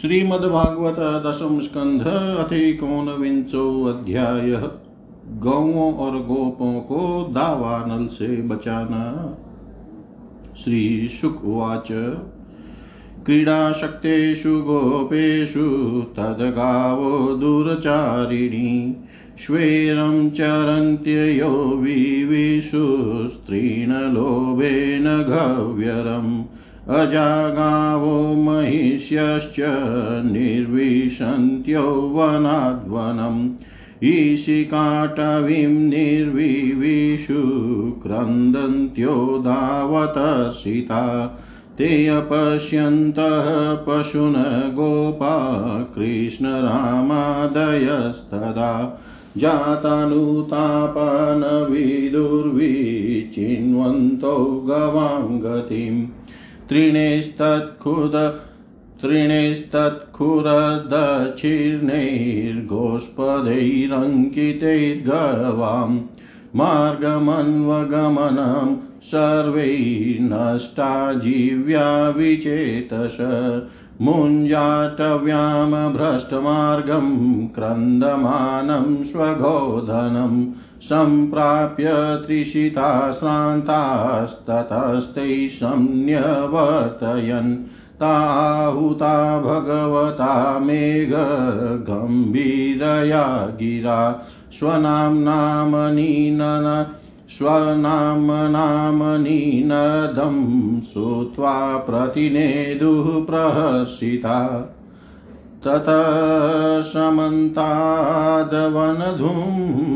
श्रीमद्भागवत दशम स्कंध अथिकोनविंशो अध्याय। गौओं और गोपों को दावानल से बचाना। श्री शुक उवाच। क्रीडाशक्तेषु गोपेषु तद्गावो दुरचारिणी। श्वेरं चरन्त्ययो विविषु स्त्रीणलोभेन गव्यरम्। अजागावो महिष्यश्च निर्विशन्त्यो वनाद्वनम्। ईशिकाटवीं निर्विविषु क्रन्दन्त्यो धावतर्षिता ते अपश्यन्तः पशून् गोपा कृष्णरामादयस्तदा जातानुतापनविदुर्विचिन्वन्तो गवां गतिम्। त्रिणेस्तत्खुद त्रिणेस्तत्खुरदक्षिणैर्गोष्पदैरङ्कितैर्गवां मार्गमन्वगमनं सर्वैर्नष्टा जीव्या विचेतस मुञ्जाटव्यां भ्रष्टमार्गं क्रन्दमानं स्वगोधनम् सम्प्राप्य त्रिशिता श्रान्तास्ततस्तैः संन्यवर्तयन् ताहुता भगवता मेघगम्भीरया गिरा। स्वनाम्नामनीनन स्वनाम्नामनीनदं श्रुत्वा प्रतिनेदुः प्रहर्षिता। ततः समन्तादवनधूं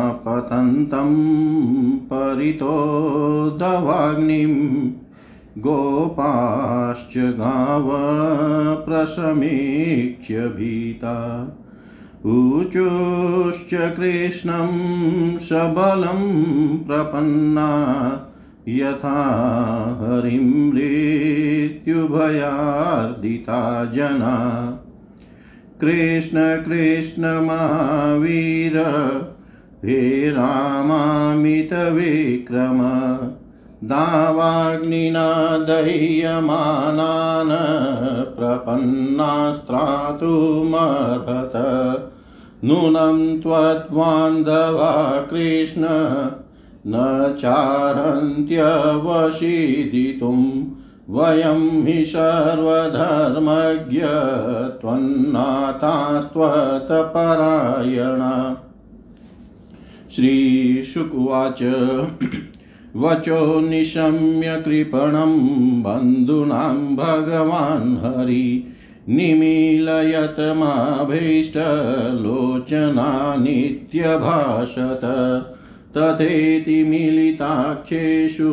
तमापतन्तं परितो दवाग्निं गोपाश्च गाव प्रसमीक्ष्य भीता। ऊचुश्च कृष्णं सबलं प्रपन्ना, यथा हरिं मृत्युभयार्दिता जना। कृष्ण कृष्ण महावीर हे रामामितविक्रम दावाग्निना दह्यमानान् प्रपन्नास्त्रातुमर्हत। नूनं त्वद्वान्धवा कृष्ण न चारन्त्यवशीदितुम् वयं हि सर्वधर्मज्ञ त्वन्नाथास्त्वतपरायणा। श्रीशुकुवाच। वचो निशम्य कृपणं बन्धूनां भगवान् हरि। निमीलयतमाभीष्टलोचनानित्यभाषत तथेति मिलिताक्षेषु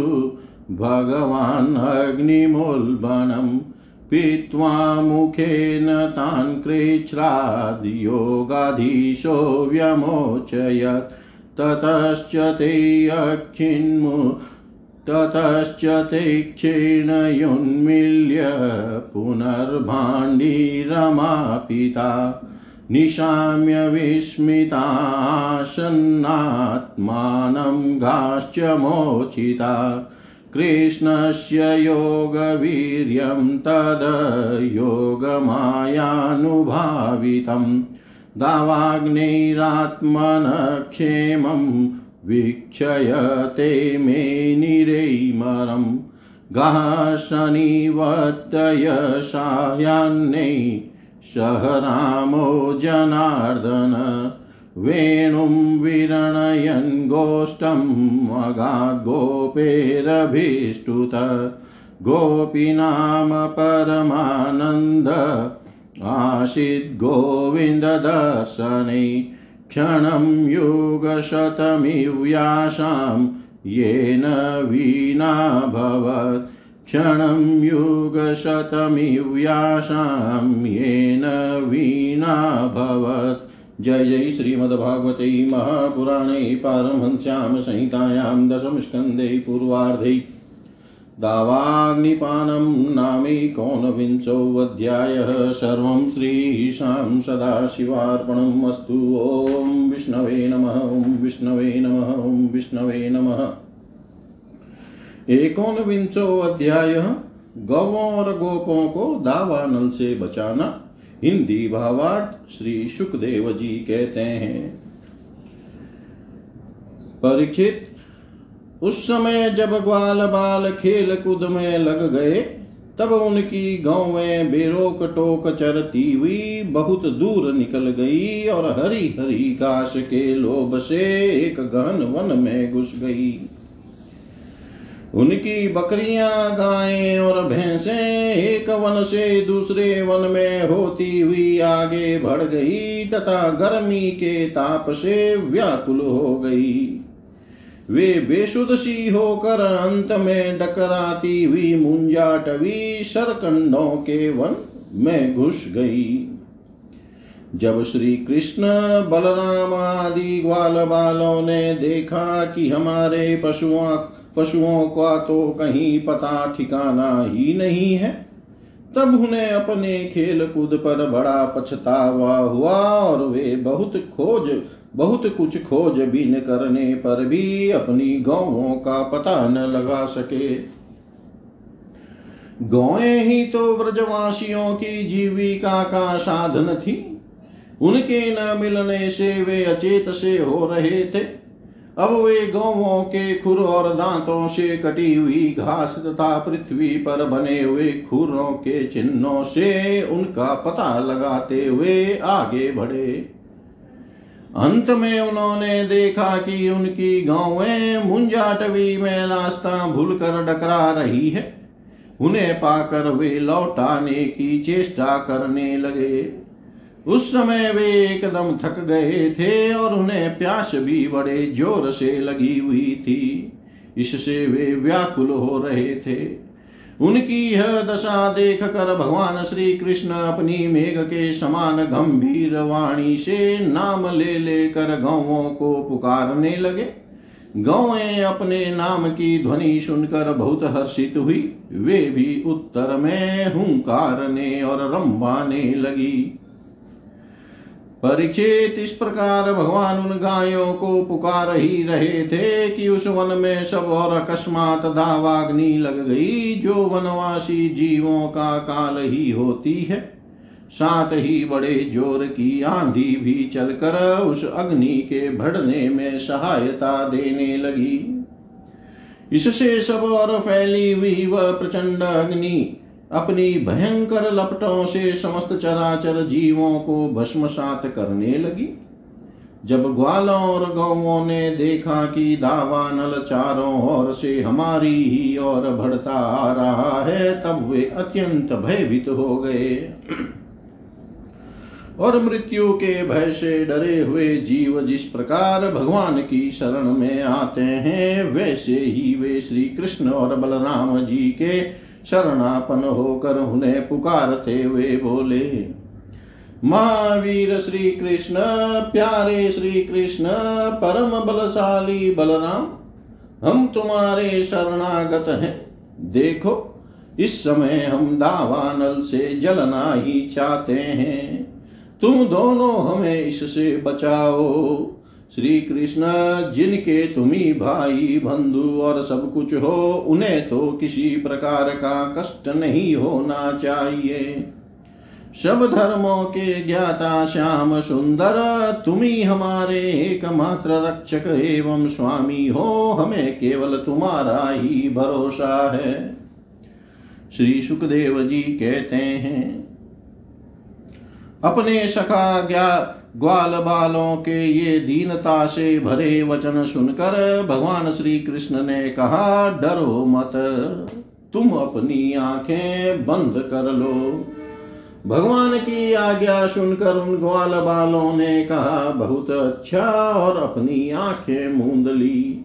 भगवान् अग्निमुल्बनं पीत्वा मुखेन तान् कृच्छ्राद्योगाधीशो व्यमोचयत्। ततश्च ते अक्षिन्मु ततश्च ते क्षीणयोन्मील्य पुनर्भाण्डीरमापिता निशाम्य विस्मितासन्नात्मानं घाश्च मोचिता। कृष्णस्य योगवीर्यं तद्योगमायानुभावितं दावाग्नैरात्मनक्षेमं वीक्षय ते मे निरैमरं गाशनिवर्तयशायान्नै सह रामो जनार्दन, वेणुं विरणयन् गोष्ठम् अगाधगोपेरभीष्टुत गोपीनाम परमानन्द आसीद्गोविन्ददर्शने क्षणं युगशतमिव्यासां येन वीणाभवत् क्षणं युगशतमिव्यासां येन वीणाभवत् जय जय श्रीमद्भागवते महापुराणे पारमहंस्यां संहितायां दशमस्कन्धे पूर्वार्धे। दावाग्निपानं नामैकोनविंशोऽध्यायः सर्वं श्रीशां सदाशिवार्पणम् अस्तु। ॐ विष्णवे नमः, ॐ विष्णवे नमः, ॐ विष्णवे नमः। एकोनविंशो अध्याय गौों और गोपों को दावा नल से बचाना। हिंदी भावार्थ श्री सुखदेव जी कहते हैं। परीक्षित उस समय जब ग्वाल बाल खेल कूद में लग गए, तब उनकी गौवें बेरोक टोक चरती हुई बहुत दूर निकल गई और हरी हरी घास के लोभ से एक गहन वन में घुस गई। उनकी बकरियाँ, गायें और भैंसें एक वन से दूसरे वन में होती हुई आगे बढ़ गई तथा गर्मी के ताप से व्याकुल हो गई। वे बेसुध सी होकर अंत में डकराती हुई मुंजाटवी सरकंडों के वन में घुस गई। जब श्री कृष्ण बलराम आदि ग्वाल बालों ने देखा कि हमारे पशुओं पशुओं का तो कहीं पता ठिकाना ही नहीं है, तब उन्हें अपने खेल कूद पर बड़ा पछतावा हुआ और वे बहुत खोज बहुत कुछ खोज बीन करने पर भी अपनी गौों का पता न लगा सके। गौएँ ही तो व्रजवासियों की जीविका का साधन थी। उनके न मिलने से वे अचेत से हो रहे थे। अब वे गौवों के खुर और दांतों से कटी हुई घास तथा पृथ्वी पर बने हुए खुरों के चिन्हों से उनका पता लगाते हुए आगे बढ़े। अंत में उन्होंने देखा कि उनकी गौवें मुंजाटवी में रास्ता भूलकर डकरा रही है। उन्हें पाकर वे लौटाने की चेष्टा करने लगे। उस समय वे एकदम थक गए थे और उन्हें प्यास भी बड़े ज़ोर से लगी हुई थी। इससे वे व्याकुल हो रहे थे। उनकी यह दशा देख कर भगवान श्री कृष्ण अपनी मेघ के समान गंभीर वाणी से नाम ले लेकर गौों को पुकारने लगे। गौए अपने नाम की ध्वनि सुनकर बहुत हर्षित हुई। वे भी उत्तर में हुंकारने और रंबाने लगी। परीक्षित इस प्रकार भगवान उन गायों को पुकार ही रहे थे कि उस वन में सब और अकस्मात दावाग्नि लग गई, जो वनवासी जीवों का काल ही होती है। साथ ही बड़े ज़ोर की आंधी भी चलकर उस अग्नि के बढ़ने में सहायता देने लगी। इससे सब और फैली हुई वह प्रचंड अग्नि अपनी भयंकर लपटों से समस्त चराचर जीवों को भस्मसात करने लगी। जब ग्वालों और गौवों ने देखा कि दावा नल चारों ओर से हमारी ही ओर बढ़ता आ रहा है, तब वे अत्यंत भयभीत हो गए। और मृत्यु के भय से डरे हुए जीव जिस प्रकार भगवान की शरण में आते हैं, वैसे ही वे श्री कृष्ण और बलराम जी के शरणापन होकर उन्हें पुकारते हुए बोले, महावीर श्री कृष्ण प्यारे श्री कृष्ण परम बलशाली बलराम, हम तुम्हारे शरणागत हैं। देखो, इस समय हम दावानल से जलना ही चाहते हैं। तुम दोनों हमें इससे बचाओ। श्री कृष्ण जिनके तुम्ही भाई, बंधु और सब कुछ हो, उन्हें तो किसी प्रकार का कष्ट नहीं होना चाहिए। सब धर्मों के ज्ञाता श्याम सुंदर तुम्ही हमारे एकमात्र रक्षक एवं स्वामी हो, हमें केवल तुम्हारा ही भरोसा है। श्री सुखदेव जी कहते हैं, अपने सखा ज्ञा ग्वाल बालों के ये दीनता से भरे वचन सुनकर भगवान श्री कृष्ण ने कहा, डरो मत, तुम अपनी आँखें बंद कर लो। भगवान की आज्ञा सुनकर उन ग्वाल बालों ने कहा, बहुत अच्छा और अपनी आँखें मूंद ली।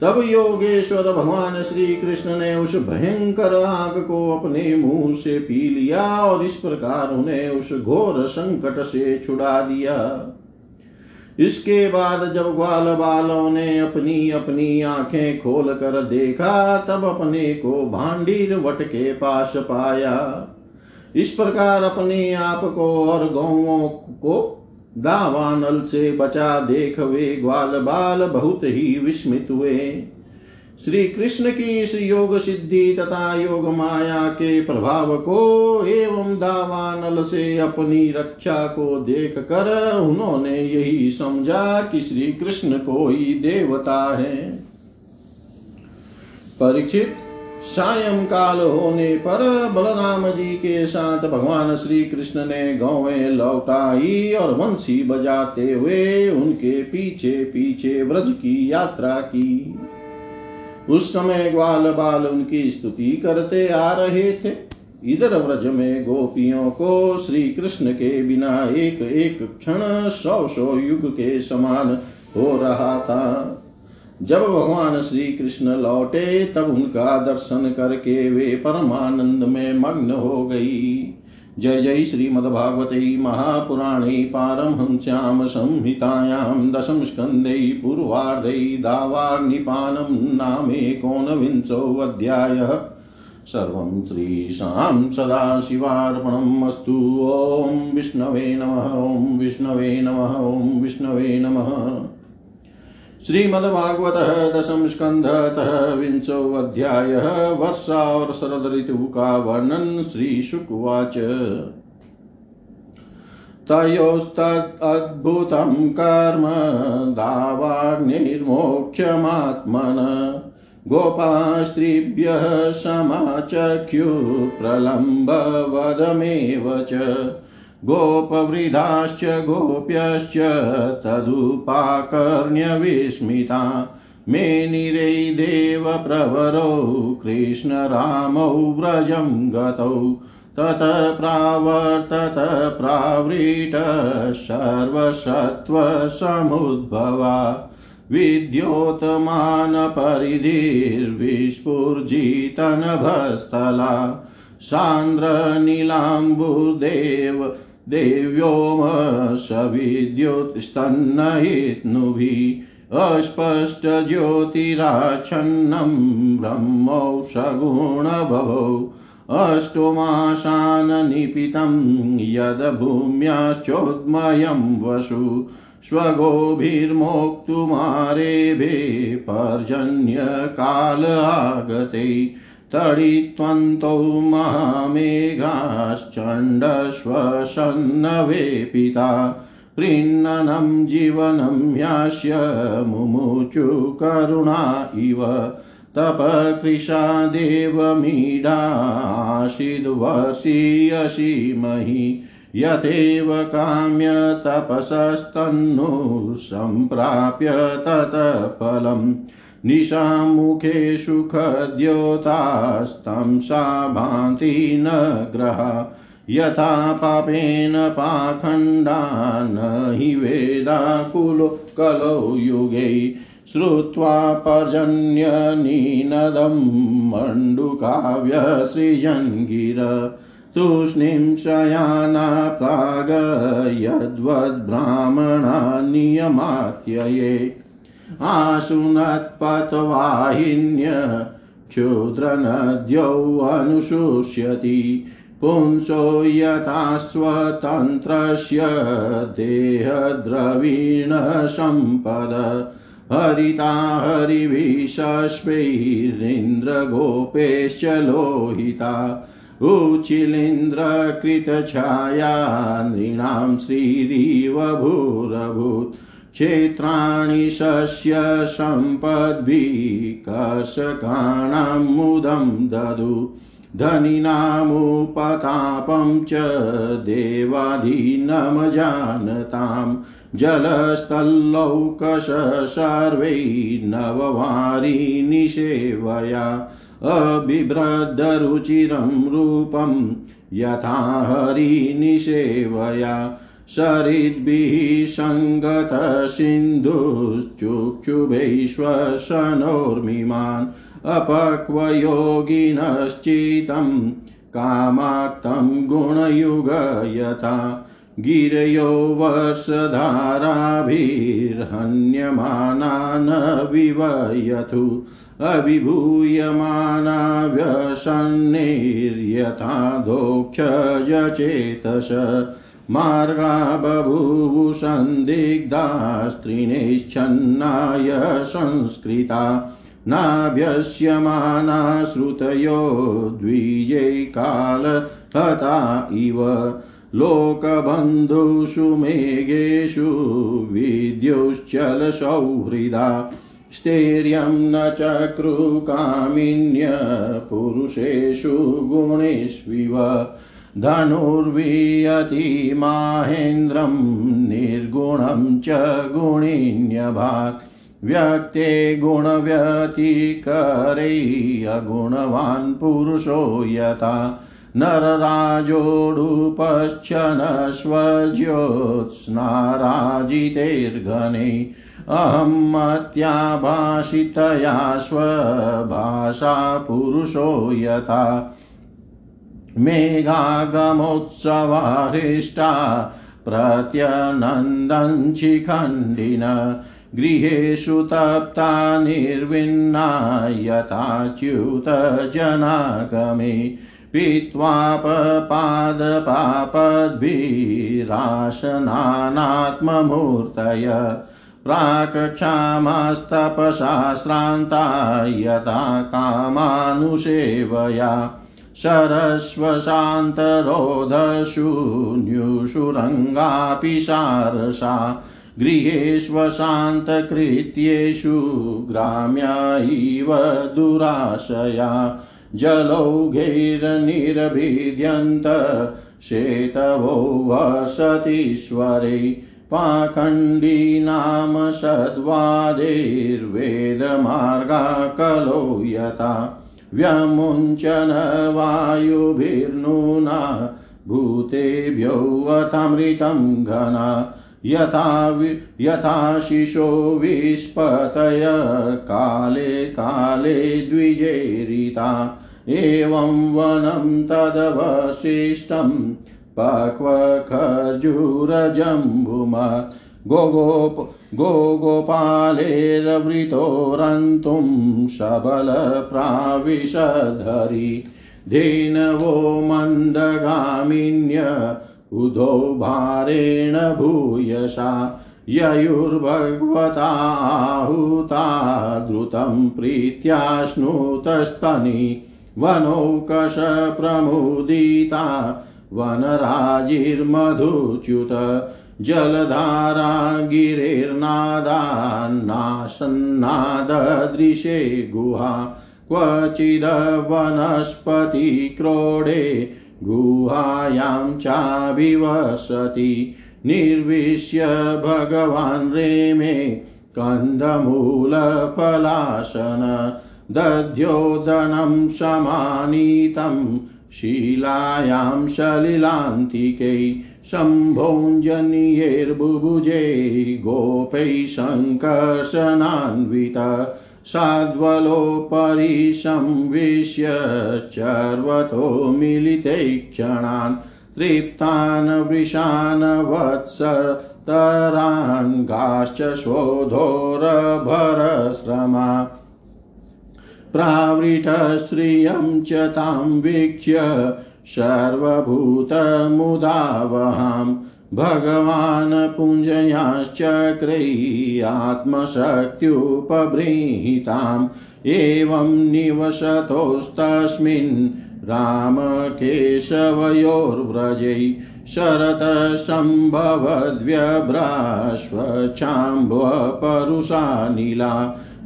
तब योगेश्वर भगवान श्री कृष्ण ने उस भयंकर आग को अपने मुँह से पी लिया और इस प्रकार उन्हें उस घोर संकट से छुड़ा दिया। इसके बाद जब ग्वाल बालों ने अपनी अपनी आँखें खोल कर देखा, तब अपने को भांडीर वट के पास पाया। इस प्रकार अपने आप को और गौवों को दावानल से बचा देख वे ग्वाल बाल बहुत ही विस्मित हुए। श्री कृष्ण की इस योग सिद्धि तथा योग माया के प्रभाव को एवं दावानल से अपनी रक्षा को देख कर उन्होंने यही समझा कि श्री कृष्ण कोई देवता है। परीक्षित सायं काल होने पर बलराम जी के साथ भगवान श्री कृष्ण ने गौवें लौटाई और वंशी बजाते हुए उनके पीछे पीछे व्रज की यात्रा की। उस समय ग्वाल बाल उनकी स्तुति करते आ रहे थे। इधर व्रज में गोपियों को श्री कृष्ण के बिना एक एक क्षण सौ सौ युग के समान हो रहा था। जब भगवान श्री कृष्ण लौटे, तब उनका दर्शन करके वे परमानंद में मग्न हो गई। जय जय श्रीमद्भागवते महापुराणे पारमहंस्यां संहितायां दशमस्कन्धे पूर्वार्धे दावाग्निपानं नामेकोनविंशोऽध्यायः सर्वं श्रीशां सदाशिवार्पणम् अस्तु। ॐ विष्णवे नमः, ॐ विष्णवे नमः, ॐ विष्णवे नमः। श्रीमद्भागवत दशम स्कंधतः विंशोऽध्याय वर्षा और शरद ऋतु का वर्णन श्री शुकवाच तयोस्तदद्भुतं कर्म दावाग्निर्मोक्षमात्मन गोपास्त्रिभ्यः समाचख्युः प्रलम्बवदमेव च। गोपवृधाश्च गोप्यश्च तदुपाकर्ण्यविस्मिता। मेनिरे देवप्रवरौ कृष्णरामौ व्रजं गतौ। ततः प्रावर्तत प्रावृट सर्वसत्त्वसमुद्भवा। विद्योतमानपरिधिर्विस्फुर्जितनभस्थला सान्द्रनीलाम्बुदेव देव्योमसविद्युत्स्तन्नयित्नुभिः अस्पष्टज्योतिराच्छन्नं ब्रह्मौषगुणभवौ अष्टमाशान् निपितं यद्भूम्याश्चोद्मयं वसु स्वगोभिर्मोक्तुमारेभे पर्जन्यकाल आगते तडित्वन्तौ महामेघाश्चण्डश्वसन्नवे पिता प्रीणनं जीवनं यास्य मुमुचु करुणा इव तपकृशादेवमीडाशिद्वर्षीयसीमहि यथेव काम्य तपसस्तन्नु सम्प्राप्य तत्फलम्। निशामुखे सुखद्योतास्तं सा भान्ति न ग्रहा। यथा पापेन पाखण्डा न हि वेदाकुलो कलौ युगे। श्रुत्वा पर्जन्यनीनदं मण्डुकाव्यसृजन् गिर तूष्णीं शयाना प्राग यद्वद्ब्राह्मणा नियमात्यये। आशुनत्पतवाहिन्य क्षुद्रनद्यौ अनुशुष्यति पुंसो यथा स्वतन्त्रस्य देहद्रवीणसम्पद। हरिता हरिभिषस्वैरिन्द्रगोपेश्च लोहिता। उचिलिन्द्रकृतछाया नृणां श्रीरिव भूरभूत् क्षेत्राणि शस्य सम्पद्भिकर्षकाणां मुदं ददु। धनिनामुपतापं च देवाधीनमजानतां जलस्थल्लौकश सर्वै नववारी निषेवया अबिभ्रद्रुचिरं रूपं यथा हरिनिषेवया सरिद्भिः सङ्गतसिन्धुश्चुक्षुभैश्वसनोर्मिमान् अपक्वयोगिनश्चितं कामाक्तं गुणयुग यथा गिरयो वर्षधाराभिर्हन्यमाना न विवयतु अभिभूयमाना व्यसन्निर्यथा दोक्षजचेतस मार्गा बभूवु सन्दिग्धास्त्रिणैश्चन्नाय संस्कृता। नाभ्यस्यमाना श्रुतयो द्विजै कालहता इव। लोकबन्धुषु मेघेषु विद्युश्चलसौहृदा। स्थैर्यं न चक्रुकामिन्य पुरुषेषु गुणेष्विव। धनुर्वियति माहेन्द्रं निर्गुणं च गुणिन्यभाक् व्यक्ते गुणव्यतिकरै अगुणवान् पुरुषो यथा। नरराजोडुपश्चनस्वज्योत्स्नाराजितैर्गणे अहं मत्याभाषितया स्वभाषा पुरुषो यथा। मेघागमोत्सवाहृष्टा प्रत्यनन्दञ्चिखण्डिन गृहेषु तप्ता निर्विन्ना यथाच्युतजनागमे पीत्वापपादपापद्भिराशनानात्ममूर्तय प्राक् क्षामास्तपसा श्रान्ता यथा कामानुसेवया शरस्वशान्तरोधशून्युषुरङ्गापि सारसा। गृहेष्वशान्तकृत्येषु ग्राम्या इव दुराशया। जलौघैर्निरभिद्यन्त शेतवो वसतीश्वरे। पाखण्डी नाम कलो यथा। व्यमुञ्चन वायुभिर्नूना भूतेभ्योऽथमृतं घना, यथा यथा शिशो विस्पतय, काले काले द्विजेरिता। एवं वनं तदवशिष्टं पक्वखर्जूरजम्बुमा गोगोप गोगोपालेरवृतोरन्तुं सबलप्राविशधरी। धेनवो मन्दगामिन्य उदो भारेण भूयसा। ययुर्भगवताहुता द्रुतं प्रीत्याश्नुतस्तनि वनौकशप्रमुदिता वनराजिर्मधुच्युत। जलधारा गिरेर्नादान्नासन्नाददृशे गुहा क्वचिदवनस्पतिक्रोडे गुहायां चाभिवसति। निर्विश्य भगवान् रेमे कन्दमूलपलाशन दध्योदनं समानीतं शीलायां सलिलान्तिकै शम्भोञ्जनीयैर्बुभुजे गोपैः सङ्कर्षणान्वित साद्वलोपरि संविश्य चर्वतो मिलिते क्षणान् तृप्तान् वृषान् वत्सतरान् गाश्च शोधोरभरश्रमा प्रावृतश्रियं च तां वीक्ष्य सर्वभूतमुदावहाम् भगवान् पुञ्जयाश्चक्रै आत्मशक्त्युपबृंहिताम् एवं निवसतोस्तस्मिन् रामकेशवयोर्व्रजै शरतसम्भवद्व्यभ्राश्वचाम्बपरुषानीला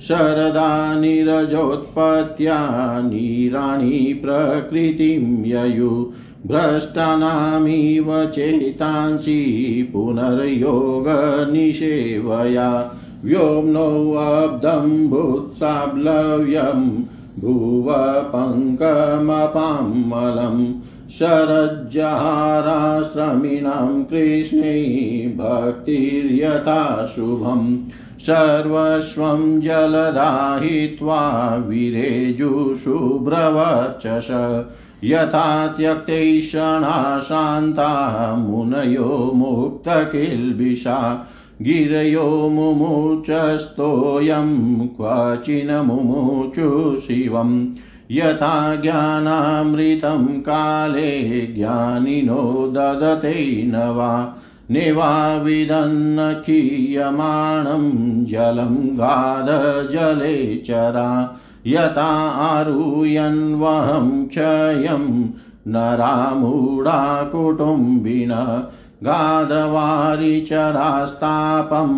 शरदा निरजोत्पत्त्या नीराणि प्रकृतिं ययु। भ्रष्टानामिव चेतांसि पुनर्योगनिषेवया। व्योम्नोऽब्धं भूत्साब्लव्यं भुव पङ्कमपामलं शरज्जहाराश्रमिणां कृष्णै भक्तिर्यथा शुभम्। सर्वस्वं जलदाहित्वा विरेजुशुभ्रवर्चस यथा त्यक्तैषणा शान्ता मुनयो मुक्तकिल्बिषा। गिरयो मुमुचस्तोऽयं क्वचिन् मुमुचु शिवम्। यथा ज्ञानामृतं काले ज्ञानिनो ददते न वा। निवाविदन्न खीयमाणं जलं गाधजले चरा, यथा आरुयन्वहं क्षयं नरामूढा कुटुम्बिन गाधवारिचरास्तापं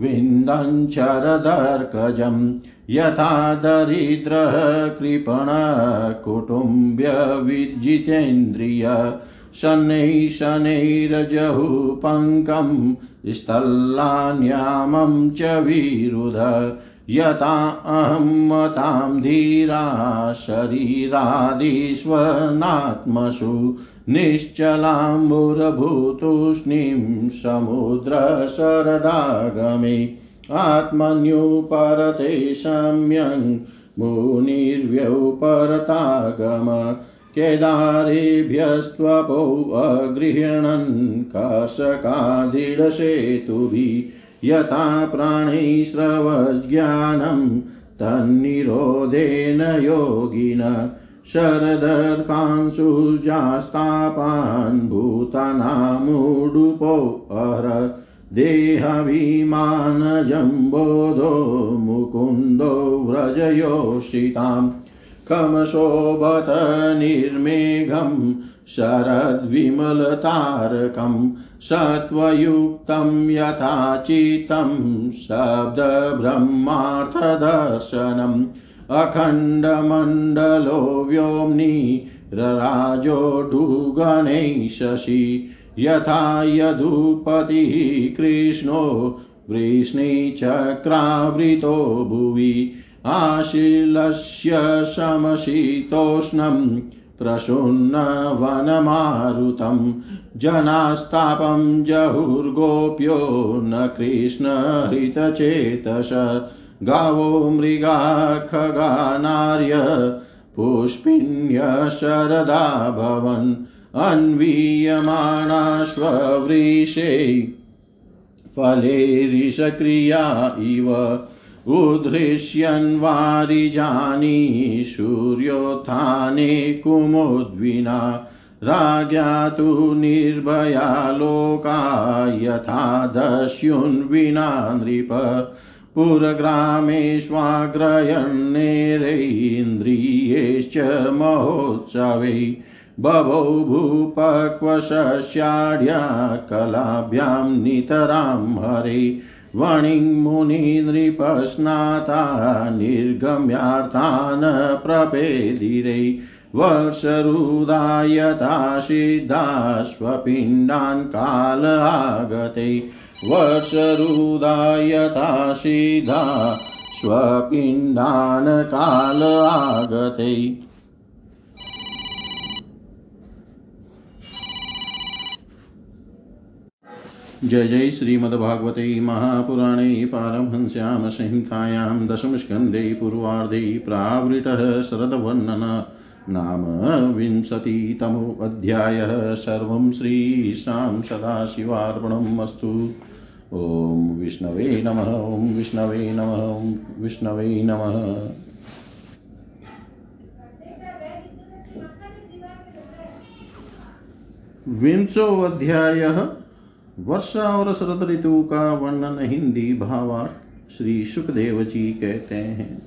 विन्दञ्चरदर्कजं यथा दरिद्रः कृपणकुटुम्ब्यविजितेन्द्रिय शनैः शनैरजहु पङ्कं स्थल्लान्यामं च विरुध। यथा अहं मतां धीरा शरीरादिष्वनात्मसु निश्चलाम्बुरभूतूष्णीं समुद्रशरदागमे। आत्मन्युपरते सम्यङ् मुनिर्व्यौपरतागम। केदारेभ्यस्त्वपौ अगृह्णन् कर्षकादृढसेतुभिः यथा प्राणैस्रवज्ञानं तन्निरोधेन योगिन शरदर्कांशुजास्तापान् भूतानामुडुपो अर देहभिमानजम्बोधो मुकुन्दो व्रजयोषिताम् कमशोभत निर्मेघं शरद्विमलतारकं सत्त्वयुक्तं यथा चित्तं शब्दब्रह्मार्थदर्शनम् अखण्डमण्डलो व्योम्नि रराजोडुगणैः शशि यथा यदुपतिः कृष्णो वृष्णिचक्रावृतो भुवि आशीलस्य समशीतोष्णं प्रसून्नवनमारुतं जनास्तापं जहुर्गोप्यो न कृष्णहृतचेतस गावो मृगा खगा नार्य पुष्पिण्यशरदा भवन् अन्वीयमाणाश्ववृषे फलेरिषक्रिया इव उद्धृष्यन्वारिजानी सूर्योत्थाने कुमुद्विना राज्ञा तु निर्भया लोका यथा दस्युन्विना नृप। पुरग्रामेष्वाग्रयन्नेरैन्द्रियैश्च महोत्सवै। बभौ भूपक्वशस्याढ्या कलाभ्यां नितरां हरे। वणिमुनिनृपस्नाता निर्गम्यार्थान् प्रपेदिरे वर्षरुदा यथा सिद्धाश्वपिण्डान् काल आगते। वर्षरुदा यथा सिद्धा स्वपिण्डान् काल आगते। जय जय श्रीमद्भागवते महापुराणे पारमहंस्यां संहितायां दशमस्कन्धे पूर्वार्धे प्रावृतः शरदवर्णन, नाम विंशतितमोऽध्यायः। सर्वं श्रीशां सदाशिवार्पणम् अस्तु। ॐ विष्णवे नमः, ॐ विष्णवे नमः, ॐ विष्णवे नमः। विंशो अध्याय वर्षा और शरद ऋतु का वर्णन हिंदी भावार्थ श्री सुखदेव जी कहते हैं।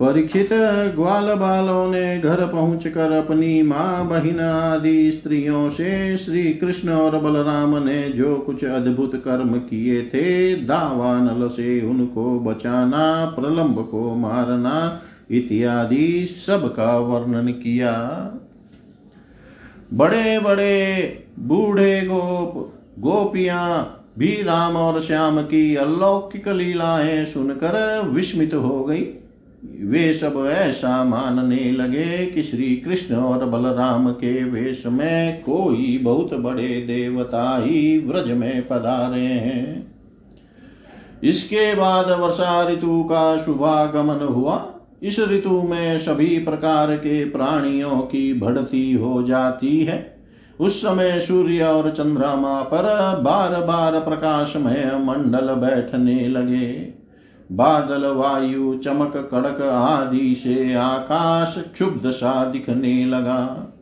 परीक्षित ग्वाल बालों ने घर पहुंचकर अपनी माँ बहिन आदि स्त्रियों से श्री कृष्ण और बलराम ने जो कुछ अद्भुत कर्म किए थे दावानल से उनको बचाना, प्रलंब को मारना इत्यादि सब का वर्णन किया। बड़े बड़े बूढ़े गोप, गोपियाँ भी राम और श्याम की अलौकिक लीलाएँ सुनकर विस्मित हो गई। वे सब ऐसा मानने लगे कि श्री कृष्ण और बलराम के वेश में कोई बहुत बड़े देवता ही व्रज में पधारे हैं। इसके बाद वर्षा ऋतु का शुभागमन हुआ। इस ऋतु में सभी प्रकार के प्राणियों की बढ़ती हो जाती है। उस समय सूर्य और चंद्रमा पर बार बार प्रकाशमय मंडल बैठने लगे। बादल, वायु, चमक, कड़क आदि से आकाश क्षुब्ध सा दिखने लगा।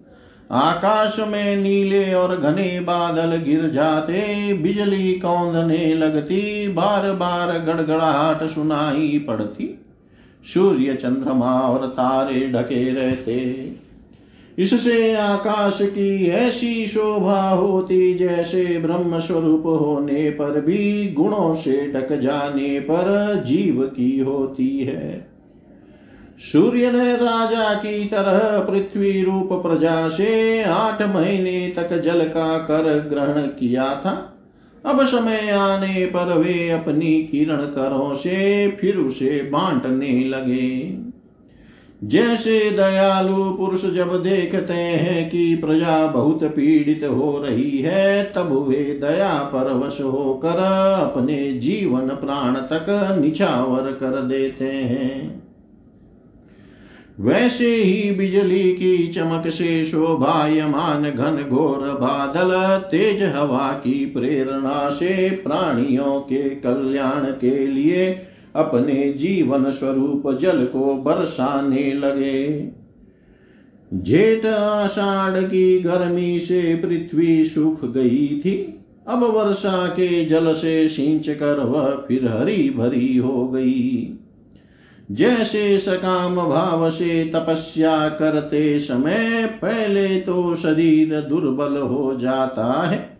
आकाश में नीले और घने बादल गिर जाते, बिजली कौंधने लगती बार बार गड़गड़ाहट सुनाई पड़ती। सूर्य, चंद्रमा और तारे ढके रहते। इससे आकाश की ऐसी शोभा होती जैसे ब्रह्म स्वरूप होने पर भी गुणों से ढक जाने पर जीव की होती है। सूर्य ने राजा की तरह पृथ्वी रूप प्रजा से आठ महीने तक जल का कर ग्रहण किया था। अब समय आने पर वे अपनी किरण करों से फिर उसे बांटने लगे। जैसे दयालु पुरुष जब देखते हैं कि प्रजा बहुत पीड़ित हो रही है, तब वे दया परवश होकर अपने जीवन प्राण तक निछावर कर देते हैं। वैसे ही बिजली की चमक से शोभायमान घन घोर बादल, तेज हवा की प्रेरणा से प्राणियों के कल्याण के लिए अपने जीवन स्वरूप जल को बरसाने लगे। जेठ आषाढ़ की गर्मी से पृथ्वी सूख गई थी। अब वर्षा के जल से सिंच कर वह फिर हरी भरी हो गई। जैसे सकाम भाव से तपस्या करते समय, पहले तो शरीर दुर्बल हो जाता है।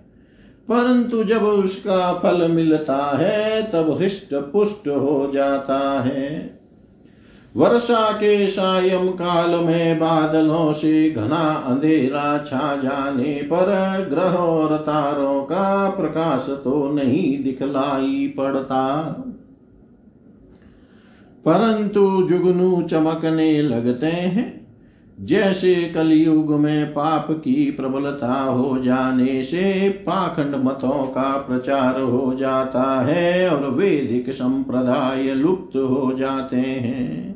परंतु जब उसका फल मिलता है, तब हृष्ट पुष्ट हो जाता है। वर्षा के सायं काल में बादलों से घना अंधेरा छा जाने पर ग्रह और तारों का प्रकाश तो नहीं दिखलाई पड़ता। परंतु जुगनू चमकने लगते हैं। जैसे कलयुग में पाप की प्रबलता हो जाने से पाखंड मतों का प्रचार हो जाता है और वैदिक संप्रदाय लुप्त हो जाते हैं।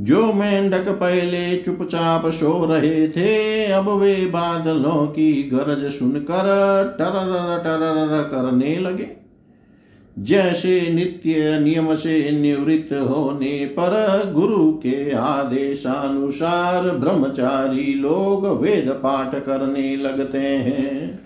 जो मेंढक पहले चुपचाप सो रहे थे, अब वे बादलों की गरज सुनकर टरर टरर करने लगे। जैसे नित्य नियम से निवृत्त होने पर गुरु के आदेशानुसार ब्रह्मचारी लोग वेद पाठ करने लगते हैं।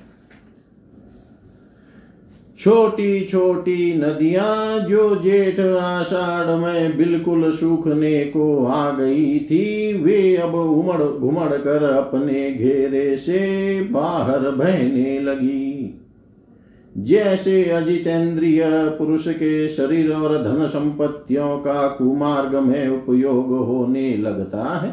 छोटी छोटी नदियाँ जो जेठ आषाढ़ में बिल्कुल सूखने को आ गई थी, वे अब उमड़ घुमड़ कर अपने घेरे से बाहर बहने लगी। जैसे अजितेंद्रिय पुरुष के शरीर और धन संपत्तियों का कुमार्ग में उपयोग होने लगता है।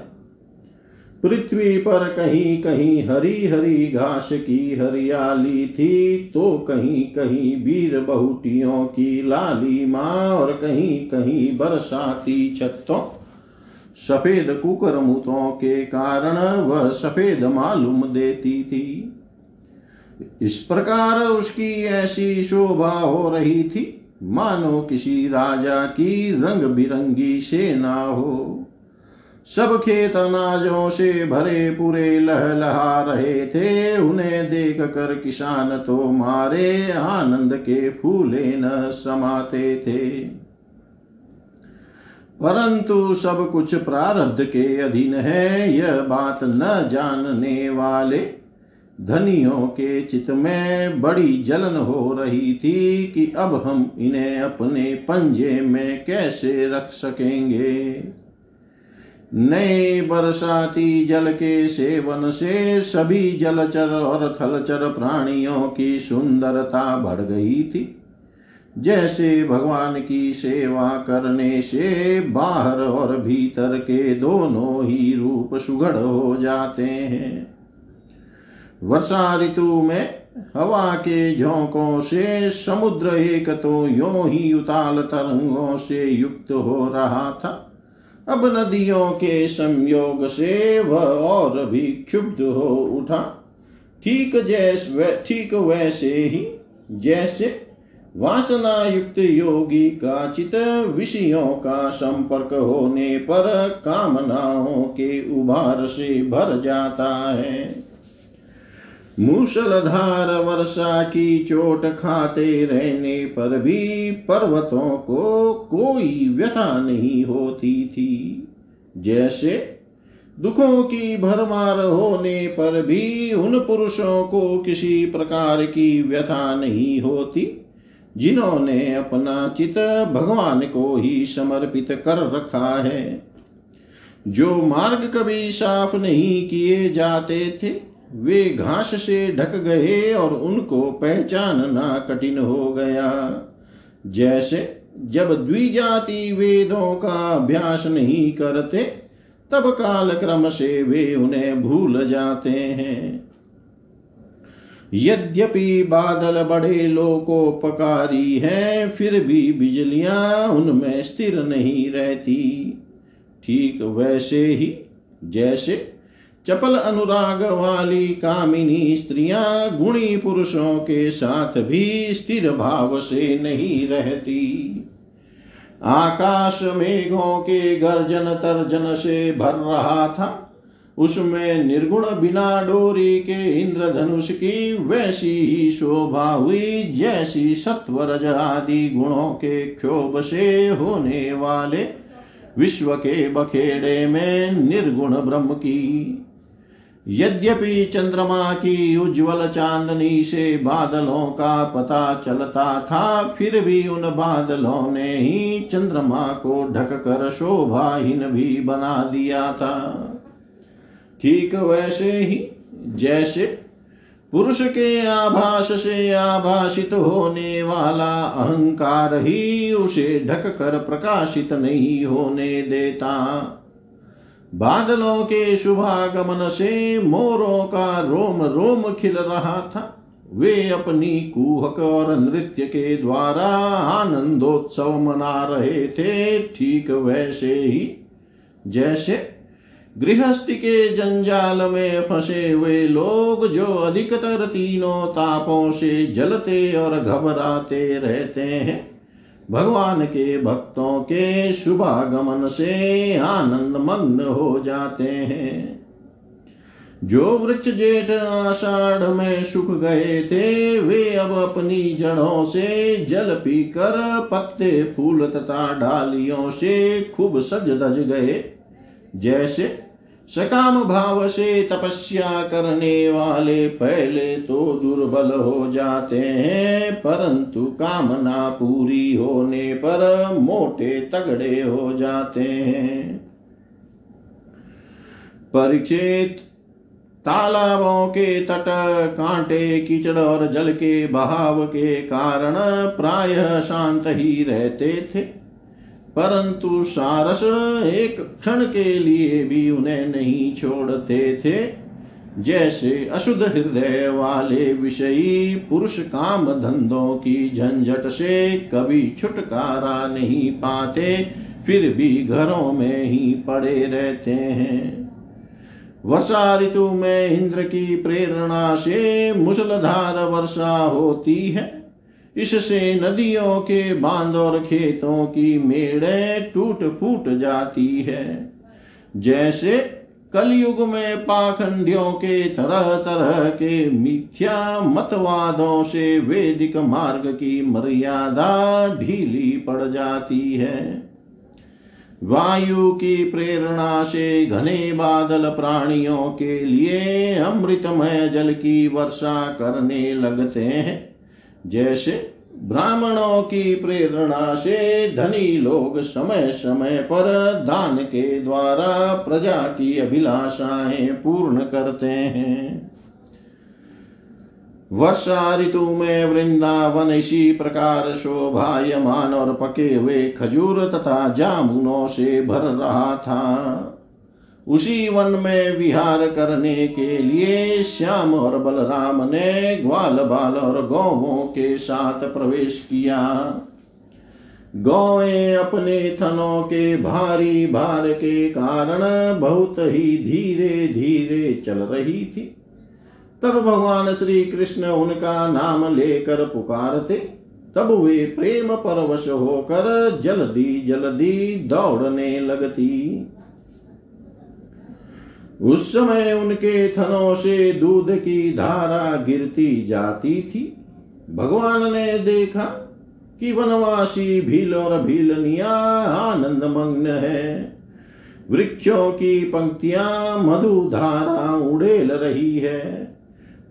पृथ्वी पर कहीं कहीं हरी हरी घास की हरियाली थी तो कहीं कहीं वीर बहुटियों की लाली माँ और कहीं कहीं बरसाती छत्तों सफ़ेद कुकरमुतों के कारण वह सफ़ेद मालूम देती थी। इस प्रकार उसकी ऐसी शोभा हो रही थी। मानो किसी राजा की रंग बिरंगी सेना हो। सब खेत अनाजों से भरे पूरे लहलहा रहे थे। उन्हें देख कर किसान तो मारे, आनंद के फूले न समाते थे। परंतु सब कुछ प्रारब्ध के अधीन है, यह बात न जानने वाले। धनियों के चित में बड़ी जलन हो रही थी कि अब हम इन्हें अपने पंजे में कैसे रख सकेंगे। नए बरसाती जल के सेवन से सभी जलचर और थलचर प्राणियों की सुंदरता बढ़ गई थी। जैसे भगवान की सेवा करने से बाहर और भीतर के दोनों ही रूप सुगढ़ हो जाते हैं। वर्षा ऋतु में हवा के झोंकों से समुद्र एक तो यो ही उताल तरंगों से युक्त हो रहा था। अब नदियों के संयोग से वह और भी क्षुब्ध हो उठा। ठीक जैस जैसे ठीक वैसे ही, जैसे वासना युक्त योगी का चित विषयों का संपर्क होने पर कामनाओं के उभार से भर जाता है। मूसलधार वर्षा की चोट खाते रहने पर भी पर्वतों को कोई व्यथा नहीं होती थी। जैसे दुखों की भरमार होने पर भी उन पुरुषों को किसी प्रकार की व्यथा नहीं होती, जिन्होंने अपना चित भगवान को ही समर्पित कर रखा है। जो मार्ग कभी साफ़ नहीं किए जाते थे वे घास से ढक गए और उनको पहचानना कठिन हो गया। जैसे जब द्विजाति वेदों का अभ्यास नहीं करते, तब काल क्रम से वे उन्हें भूल जाते हैं। यद्यपि बादल बड़े लोकोपकारी है, फिर भी बिजलियाँ उनमें स्थिर नहीं रहती। ठीक वैसे ही, जैसे चपल अनुराग वाली कामिनी स्त्रियाँ गुणी पुरुषों के साथ भी स्थिर भाव से नहीं रहती। आकाश मेघों के गर्जन तर्जन से भर रहा था। उसमें निर्गुण बिना डोरी के इंद्रधनुष की वैसी ही शोभा हुई, जैसी सत्वरज आदि गुणों के क्षोभ से होने वाले विश्व के बखेड़े में निर्गुण ब्रह्म की यद्यपि चंद्रमा की उज्जवल चांदनी से बादलों का पता चलता था, फिर भी उन बादलों ने ही चंद्रमा को ढक कर शोभाहीन भी बना दिया था। ठीक वैसे ही, जैसे पुरुष के आभास से आभाषित होने वाला अहंकार ही उसे ढक कर प्रकाशित नहीं होने देता। बादलों के शुभागमन से मोरों का रोम रोम खिल रहा था। वे अपनी कुहक और नृत्य के द्वारा आनंदोत्सव मना रहे थे। ठीक वैसे ही, जैसे गृहस्थी के जंजाल में फंसे हुए लोग जो अधिकतर तीनों तापों से जलते और घबराते रहते हैं। भगवान के भक्तों के शुभागमन से आनंद मग्न हो जाते हैं। जो वृक्ष जेठ आषाढ़ में सूख गए थे, वे अब अपनी जड़ों से जल पीकर पत्ते, फूल तथा डालियों से खूब सज धज गए। जैसे सकाम भाव से तपस्या करने वाले पहले तो दुर्बल हो जाते हैं, परंतु कामना पूरी होने पर मोटे तगड़े हो जाते हैं। परीक्षित तालाबों के तट, कांटे, कीचड़ और जल के बहाव के कारण प्रायः शांत ही रहते थे। परंतु सारस एक क्षण के लिए भी उन्हें नहीं छोड़ते थे। जैसे अशुद्ध हृदय वाले विषयी पुरुष काम धंधों की झंझट से कभी छुटकारा नहीं पाते, फिर भी घरों में ही पड़े रहते हैं। वर्षा ऋतु में इंद्र की प्रेरणा से मुसलधार वर्षा होती है। इससे नदियों के बाँध और खेतों की मेड़े टूट फूट जाती है। जैसे कलयुग में पाखंडियों के तरह तरह के मिथ्या मतवादों से वैदिक मार्ग की मर्यादा ढीली पड़ जाती है। वायु की प्रेरणा से घने बादल प्राणियों के लिए अमृतमय जल की वर्षा करने लगते हैं। जैसे ब्राह्मणों की प्रेरणा से धनी लोग समय समय पर दान के द्वारा प्रजा की अभिलाषाएँ पूर्ण करते हैं। वर्षा ऋतु में वृंदावन इसी प्रकार शोभायमान और पके हुए खजूर तथा जामुनों से भर रहा था। उसी वन में विहार करने के लिए श्याम और बलराम ने ग्वाल बाल और गौवों के साथ प्रवेश किया। गौएँ अपने थनों के भारी भार के कारण बहुत ही धीरे धीरे चल रही थी। तब भगवान श्री कृष्ण उनका नाम लेकर पुकारते। तब वे प्रेम परवश होकर जल्दी जल्दी दौड़ने लगती। उस समय उनके थनों से दूध की धारा गिरती जाती थी। भगवान ने देखा कि वनवासी भील और भीलनिया आनंद मग्न है। वृक्षों की पंक्तियाँ मधु धारा उड़ेल रही है।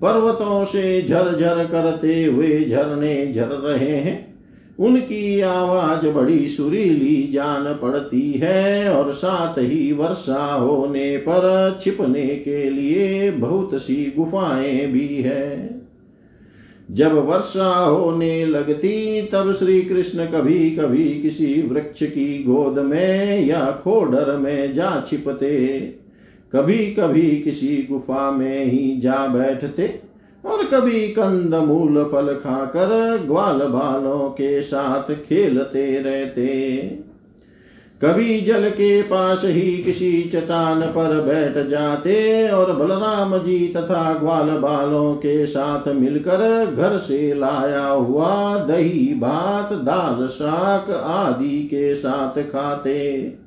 पर्वतों से झरझर करते हुए झरने झर रहे हैं। उनकी आवाज़ बड़ी सुरीली जान पड़ती है और साथ ही वर्षा होने पर छिपने के लिए बहुत सी गुफाएँ भी है। जब वर्षा होने लगती, तब श्री कृष्ण कभी कभी किसी वृक्ष की गोद में या खोडर में जा छिपते। कभी कभी किसी गुफा में ही जा बैठते। और कभी कंद मूल फल खाकर ग्वाल बालों के साथ खेलते रहते। कभी जल के पास ही किसी चट्टान पर बैठ जाते और बलराम जी तथा ग्वाल बालों के साथ मिलकर घर से लाया हुआ दही, भात, दाल शाक आदि के साथ खाते।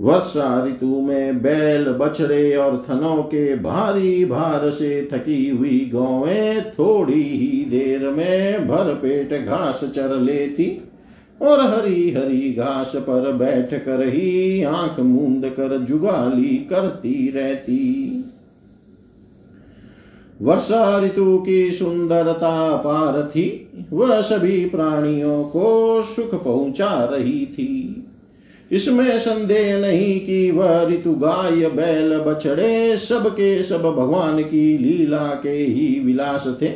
वर्षा ऋतु में बैल बछड़े और थनों के भारी भार से थकी हुई गौएँ थोड़ी ही देर में भर पेट घास चर लेती और हरी हरी घास पर बैठ कर ही आँख मूंद कर जुगाली करती रहती। वर्षा ऋतु की सुंदरता पार थी, वह सभी प्राणियों को सुख पहुँचा रही थी। इसमें संदेह नहीं कि वह ऋतु गाय, बैल, बछड़े सब के सब भगवान की लीला के ही विलास थे।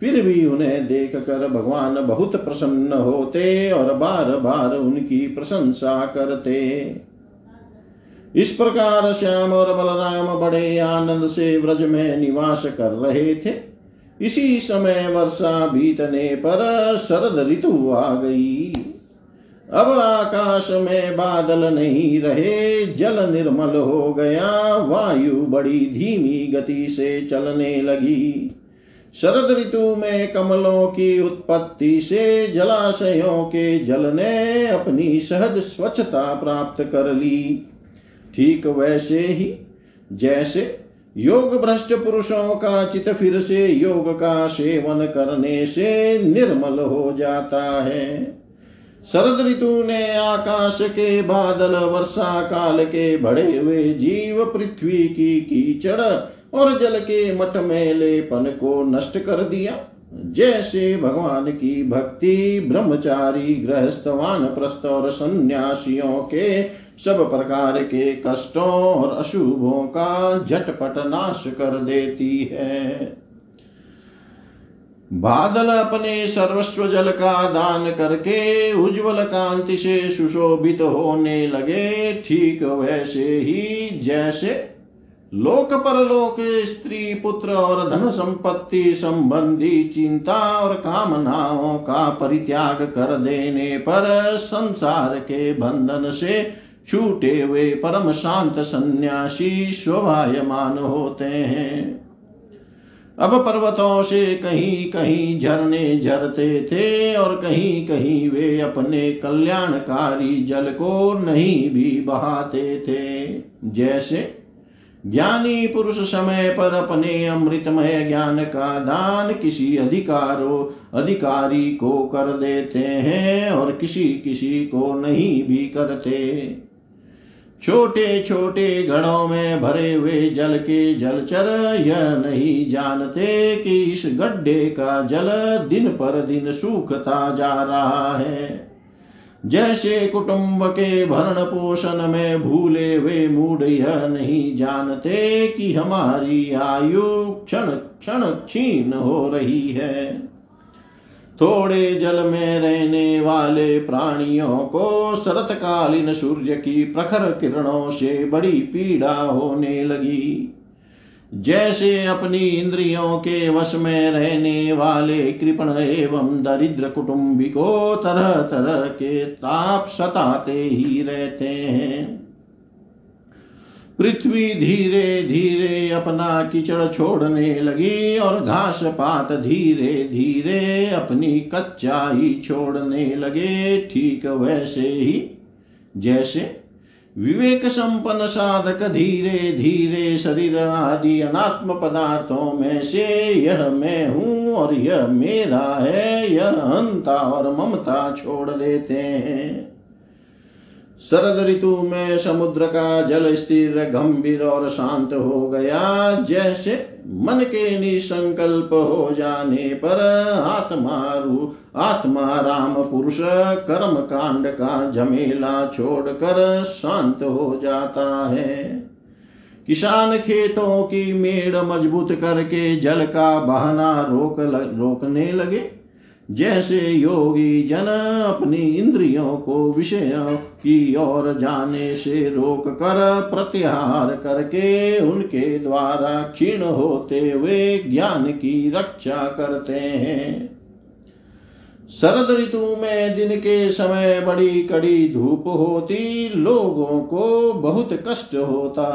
फिर भी उन्हें देख कर भगवान बहुत प्रसन्न होते और बार बार उनकी प्रशंसा करते। इस प्रकार श्याम और बलराम बड़े आनंद से व्रज में निवास कर रहे थे। इसी समय वर्षा बीतने पर शरद ऋतु आ गई। अब आकाश में बादल नहीं रहे, जल निर्मल हो गया, वायु बड़ी धीमी गति से चलने लगी। शरद ऋतु में कमलों की उत्पत्ति से जलाशयों के जल ने अपनी सहज स्वच्छता प्राप्त कर ली। ठीक वैसे ही, जैसे योग भ्रष्ट पुरुषों का चित फिर से योग का सेवन करने से निर्मल हो जाता है। शरद ऋतु ने आकाश के बादल, वर्षा काल के बड़े हुए जीव, पृथ्वी की कीचड़ और जल के मठ मेलेपन को नष्ट कर दिया। जैसे भगवान की भक्ति, ब्रह्मचारी, गृहस्थवान, प्रस्थ और सन्यासियों के सब प्रकार के कष्टों और अशुभों का झटपट नाश कर देती है। बादल अपने सर्वस्व जल का दान करके उज्जवल कांति से सुशोभित होने लगे। ठीक वैसे ही जैसे लोक परलोक, स्त्री पुत्र और धन संपत्ति संबंधी चिंता और कामनाओं का परित्याग कर देने पर संसार के बंधन से छूटे हुए परम शांत सन्यासी शोभायमान होते हैं। अब पर्वतों से कहीं कहीं झरने झरते थे और कहीं कहीं वे अपने कल्याणकारी जल को नहीं भी बहाते थे। जैसे ज्ञानी पुरुष समय पर अपने अमृतमय ज्ञान का दान किसी अधिकारो, अधिकारी को कर देते हैं और किसी किसी को नहीं भी करते। छोटे छोटे घड़ों में भरे हुए जल के जलचर यह नहीं जानते कि इस गड्ढे का जल दिन पर दिन सूखता जा रहा है। जैसे कुटुंब के भरण पोषण में भूले हुए मूड यह नहीं जानते कि हमारी आयु क्षण क्षण क्षीण हो रही है। थोड़े जल में रहने वाले प्राणियों को शरतकालीन सूर्य की प्रखर किरणों से बड़ी पीड़ा होने लगी। जैसे अपनी इंद्रियों के वश में रहने वाले कृपण एवं दरिद्र कुटुंबी को तरह तरह के ताप सताते ही रहते हैं। पृथ्वी धीरे धीरे अपना कीचड़ छोड़ने लगी और घास पात धीरे धीरे अपनी कच्चाई छोड़ने लगे। ठीक वैसे ही, जैसे विवेक संपन्न साधक धीरे धीरे शरीर आदि अनात्म पदार्थों में से यह मैं हूँ और यह मेरा है, यह अहंता और ममता छोड़ देते हैं। शरद ऋतु में समुद्र का जल स्थिर, गंभीर और शांत हो गया। जैसे मन के निसंकल्प हो जाने पर आत्मा रू, आत्मा राम पुरुष कर्म कांड का झमेला छोड़कर शांत हो जाता है। किसान खेतों की मेड़ मज़बूत करके जल का बहाना रोक रोकने लगे। जैसे योगी जन अपनी इंद्रियों को विषयों की ओर जाने से रोक कर प्रत्याहार करके उनके द्वारा क्षीण होते हुए ज्ञान की रक्षा करते हैं। शरद ऋतु में दिन के समय बड़ी कड़ी धूप होती, लोगों को बहुत कष्ट होता।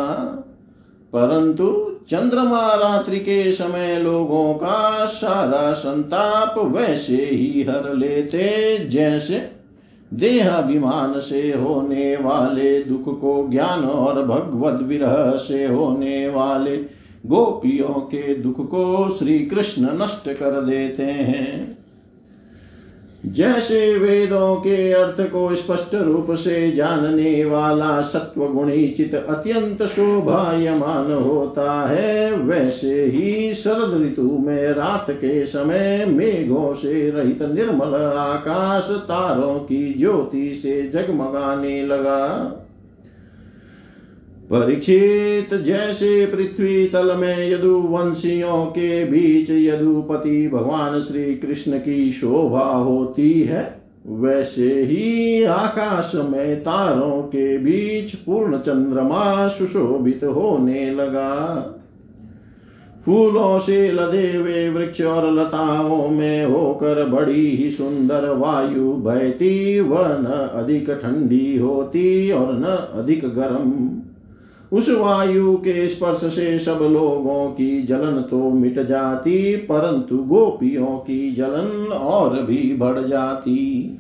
परंतु चंद्रमा रात्रि के समय लोगों का सारा संताप वैसे ही हर लेते, जैसे देहाभिमान से होने वाले दुख को ज्ञान और भगवत विरह से होने वाले गोपियों के दुख को श्री कृष्ण नष्ट कर देते हैं। जैसे वेदों के अर्थ को स्पष्ट रूप से जानने वाला सत्व गुणी चित अत्यंत शोभायमान होता है, वैसे ही शरद ऋतु में रात के समय मेघों से रहित निर्मल आकाश तारों की ज्योति से जगमगाने लगा। परीक्षित जैसे पृथ्वी तल में यदुवंशियों के बीच यदुपति भगवान श्री कृष्ण की शोभा होती है, वैसे ही आकाश में तारों के बीच पूर्ण चंद्रमा सुशोभित होने लगा। फूलों से लदे हुए वृक्ष और लताओं में होकर बड़ी ही सुंदर वायु बहती, वह न अधिक ठंडी होती और न अधिक गर्म। उस वायु के स्पर्श से सब लोगों की जलन तो मिट जाती, परंतु गोपियों की जलन और भी बढ़ जाती।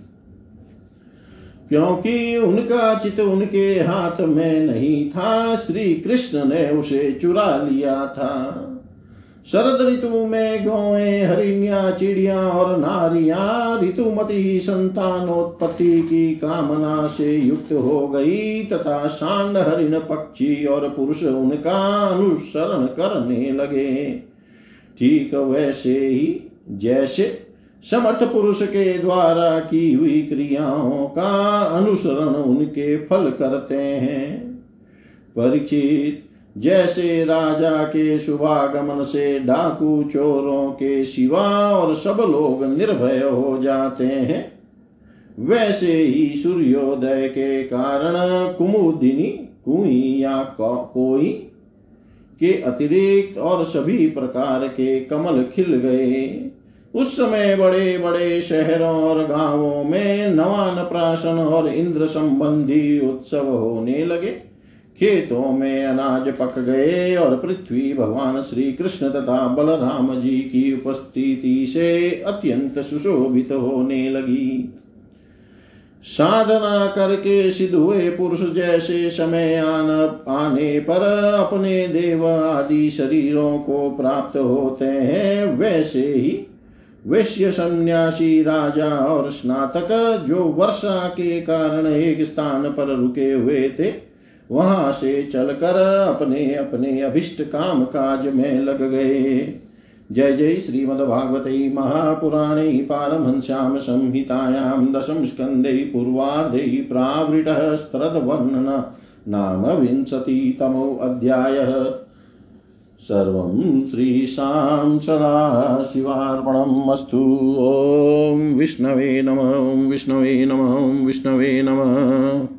क्योंकि उनका चित उनके हाथ में नहीं था, श्री कृष्ण ने उसे चुरा लिया था। शरद ऋतु में गौए, हरिणिया, चिड़िया और नारिया, ऋतुमती संतानोत्पत्ति की कामना से युक्त हो गई तथा सांड हरिण पक्षी और पुरुष उनका अनुसरण करने लगे। ठीक वैसे ही जैसे समर्थ पुरुष के द्वारा की हुई क्रियाओं का अनुसरण उनके फल करते हैं। परिचित जैसे राजा के शुभागमन से डाकू चोरों के सिवा और सब लोग निर्भय हो जाते हैं, वैसे ही सूर्योदय के कारण कुमुदिनी, कुई या कोई के अतिरिक्त और सभी प्रकार के कमल खिल गए। उस समय बड़े बड़े शहरों और गाँवों में नवान प्राशन और इंद्र संबंधी उत्सव होने लगे। खेतों में अनाज पक गए और पृथ्वी भगवान श्री कृष्ण तथा बलराम जी की उपस्थिति से अत्यंत सुशोभित होने लगी। साधना करके सिद्ध हुए पुरुष जैसे समय आन आने पर अपने देव आदि शरीरों को प्राप्त होते हैं, वैसे ही वैश्य सन्यासी राजा और स्नातक जो वर्षा के कारण एक स्थान पर रुके हुए थे वहाँ से चलकर अपने अपने अभिष्ट काम काज में लग गए। जय जय श्रीमद्भागवते महापुराणे पारमहंस्यां संहितायां दशम स्कन्धे पूर्वार्धे प्रावृतः स्त्रदवर्णन नाम विंशतितमोऽध्यायः सर्वं श्रीशां सदाशिवार्पणम् अस्तु। ॐ विष्णवे नम, ॐ विष्णवे नम विष्णवे नमः।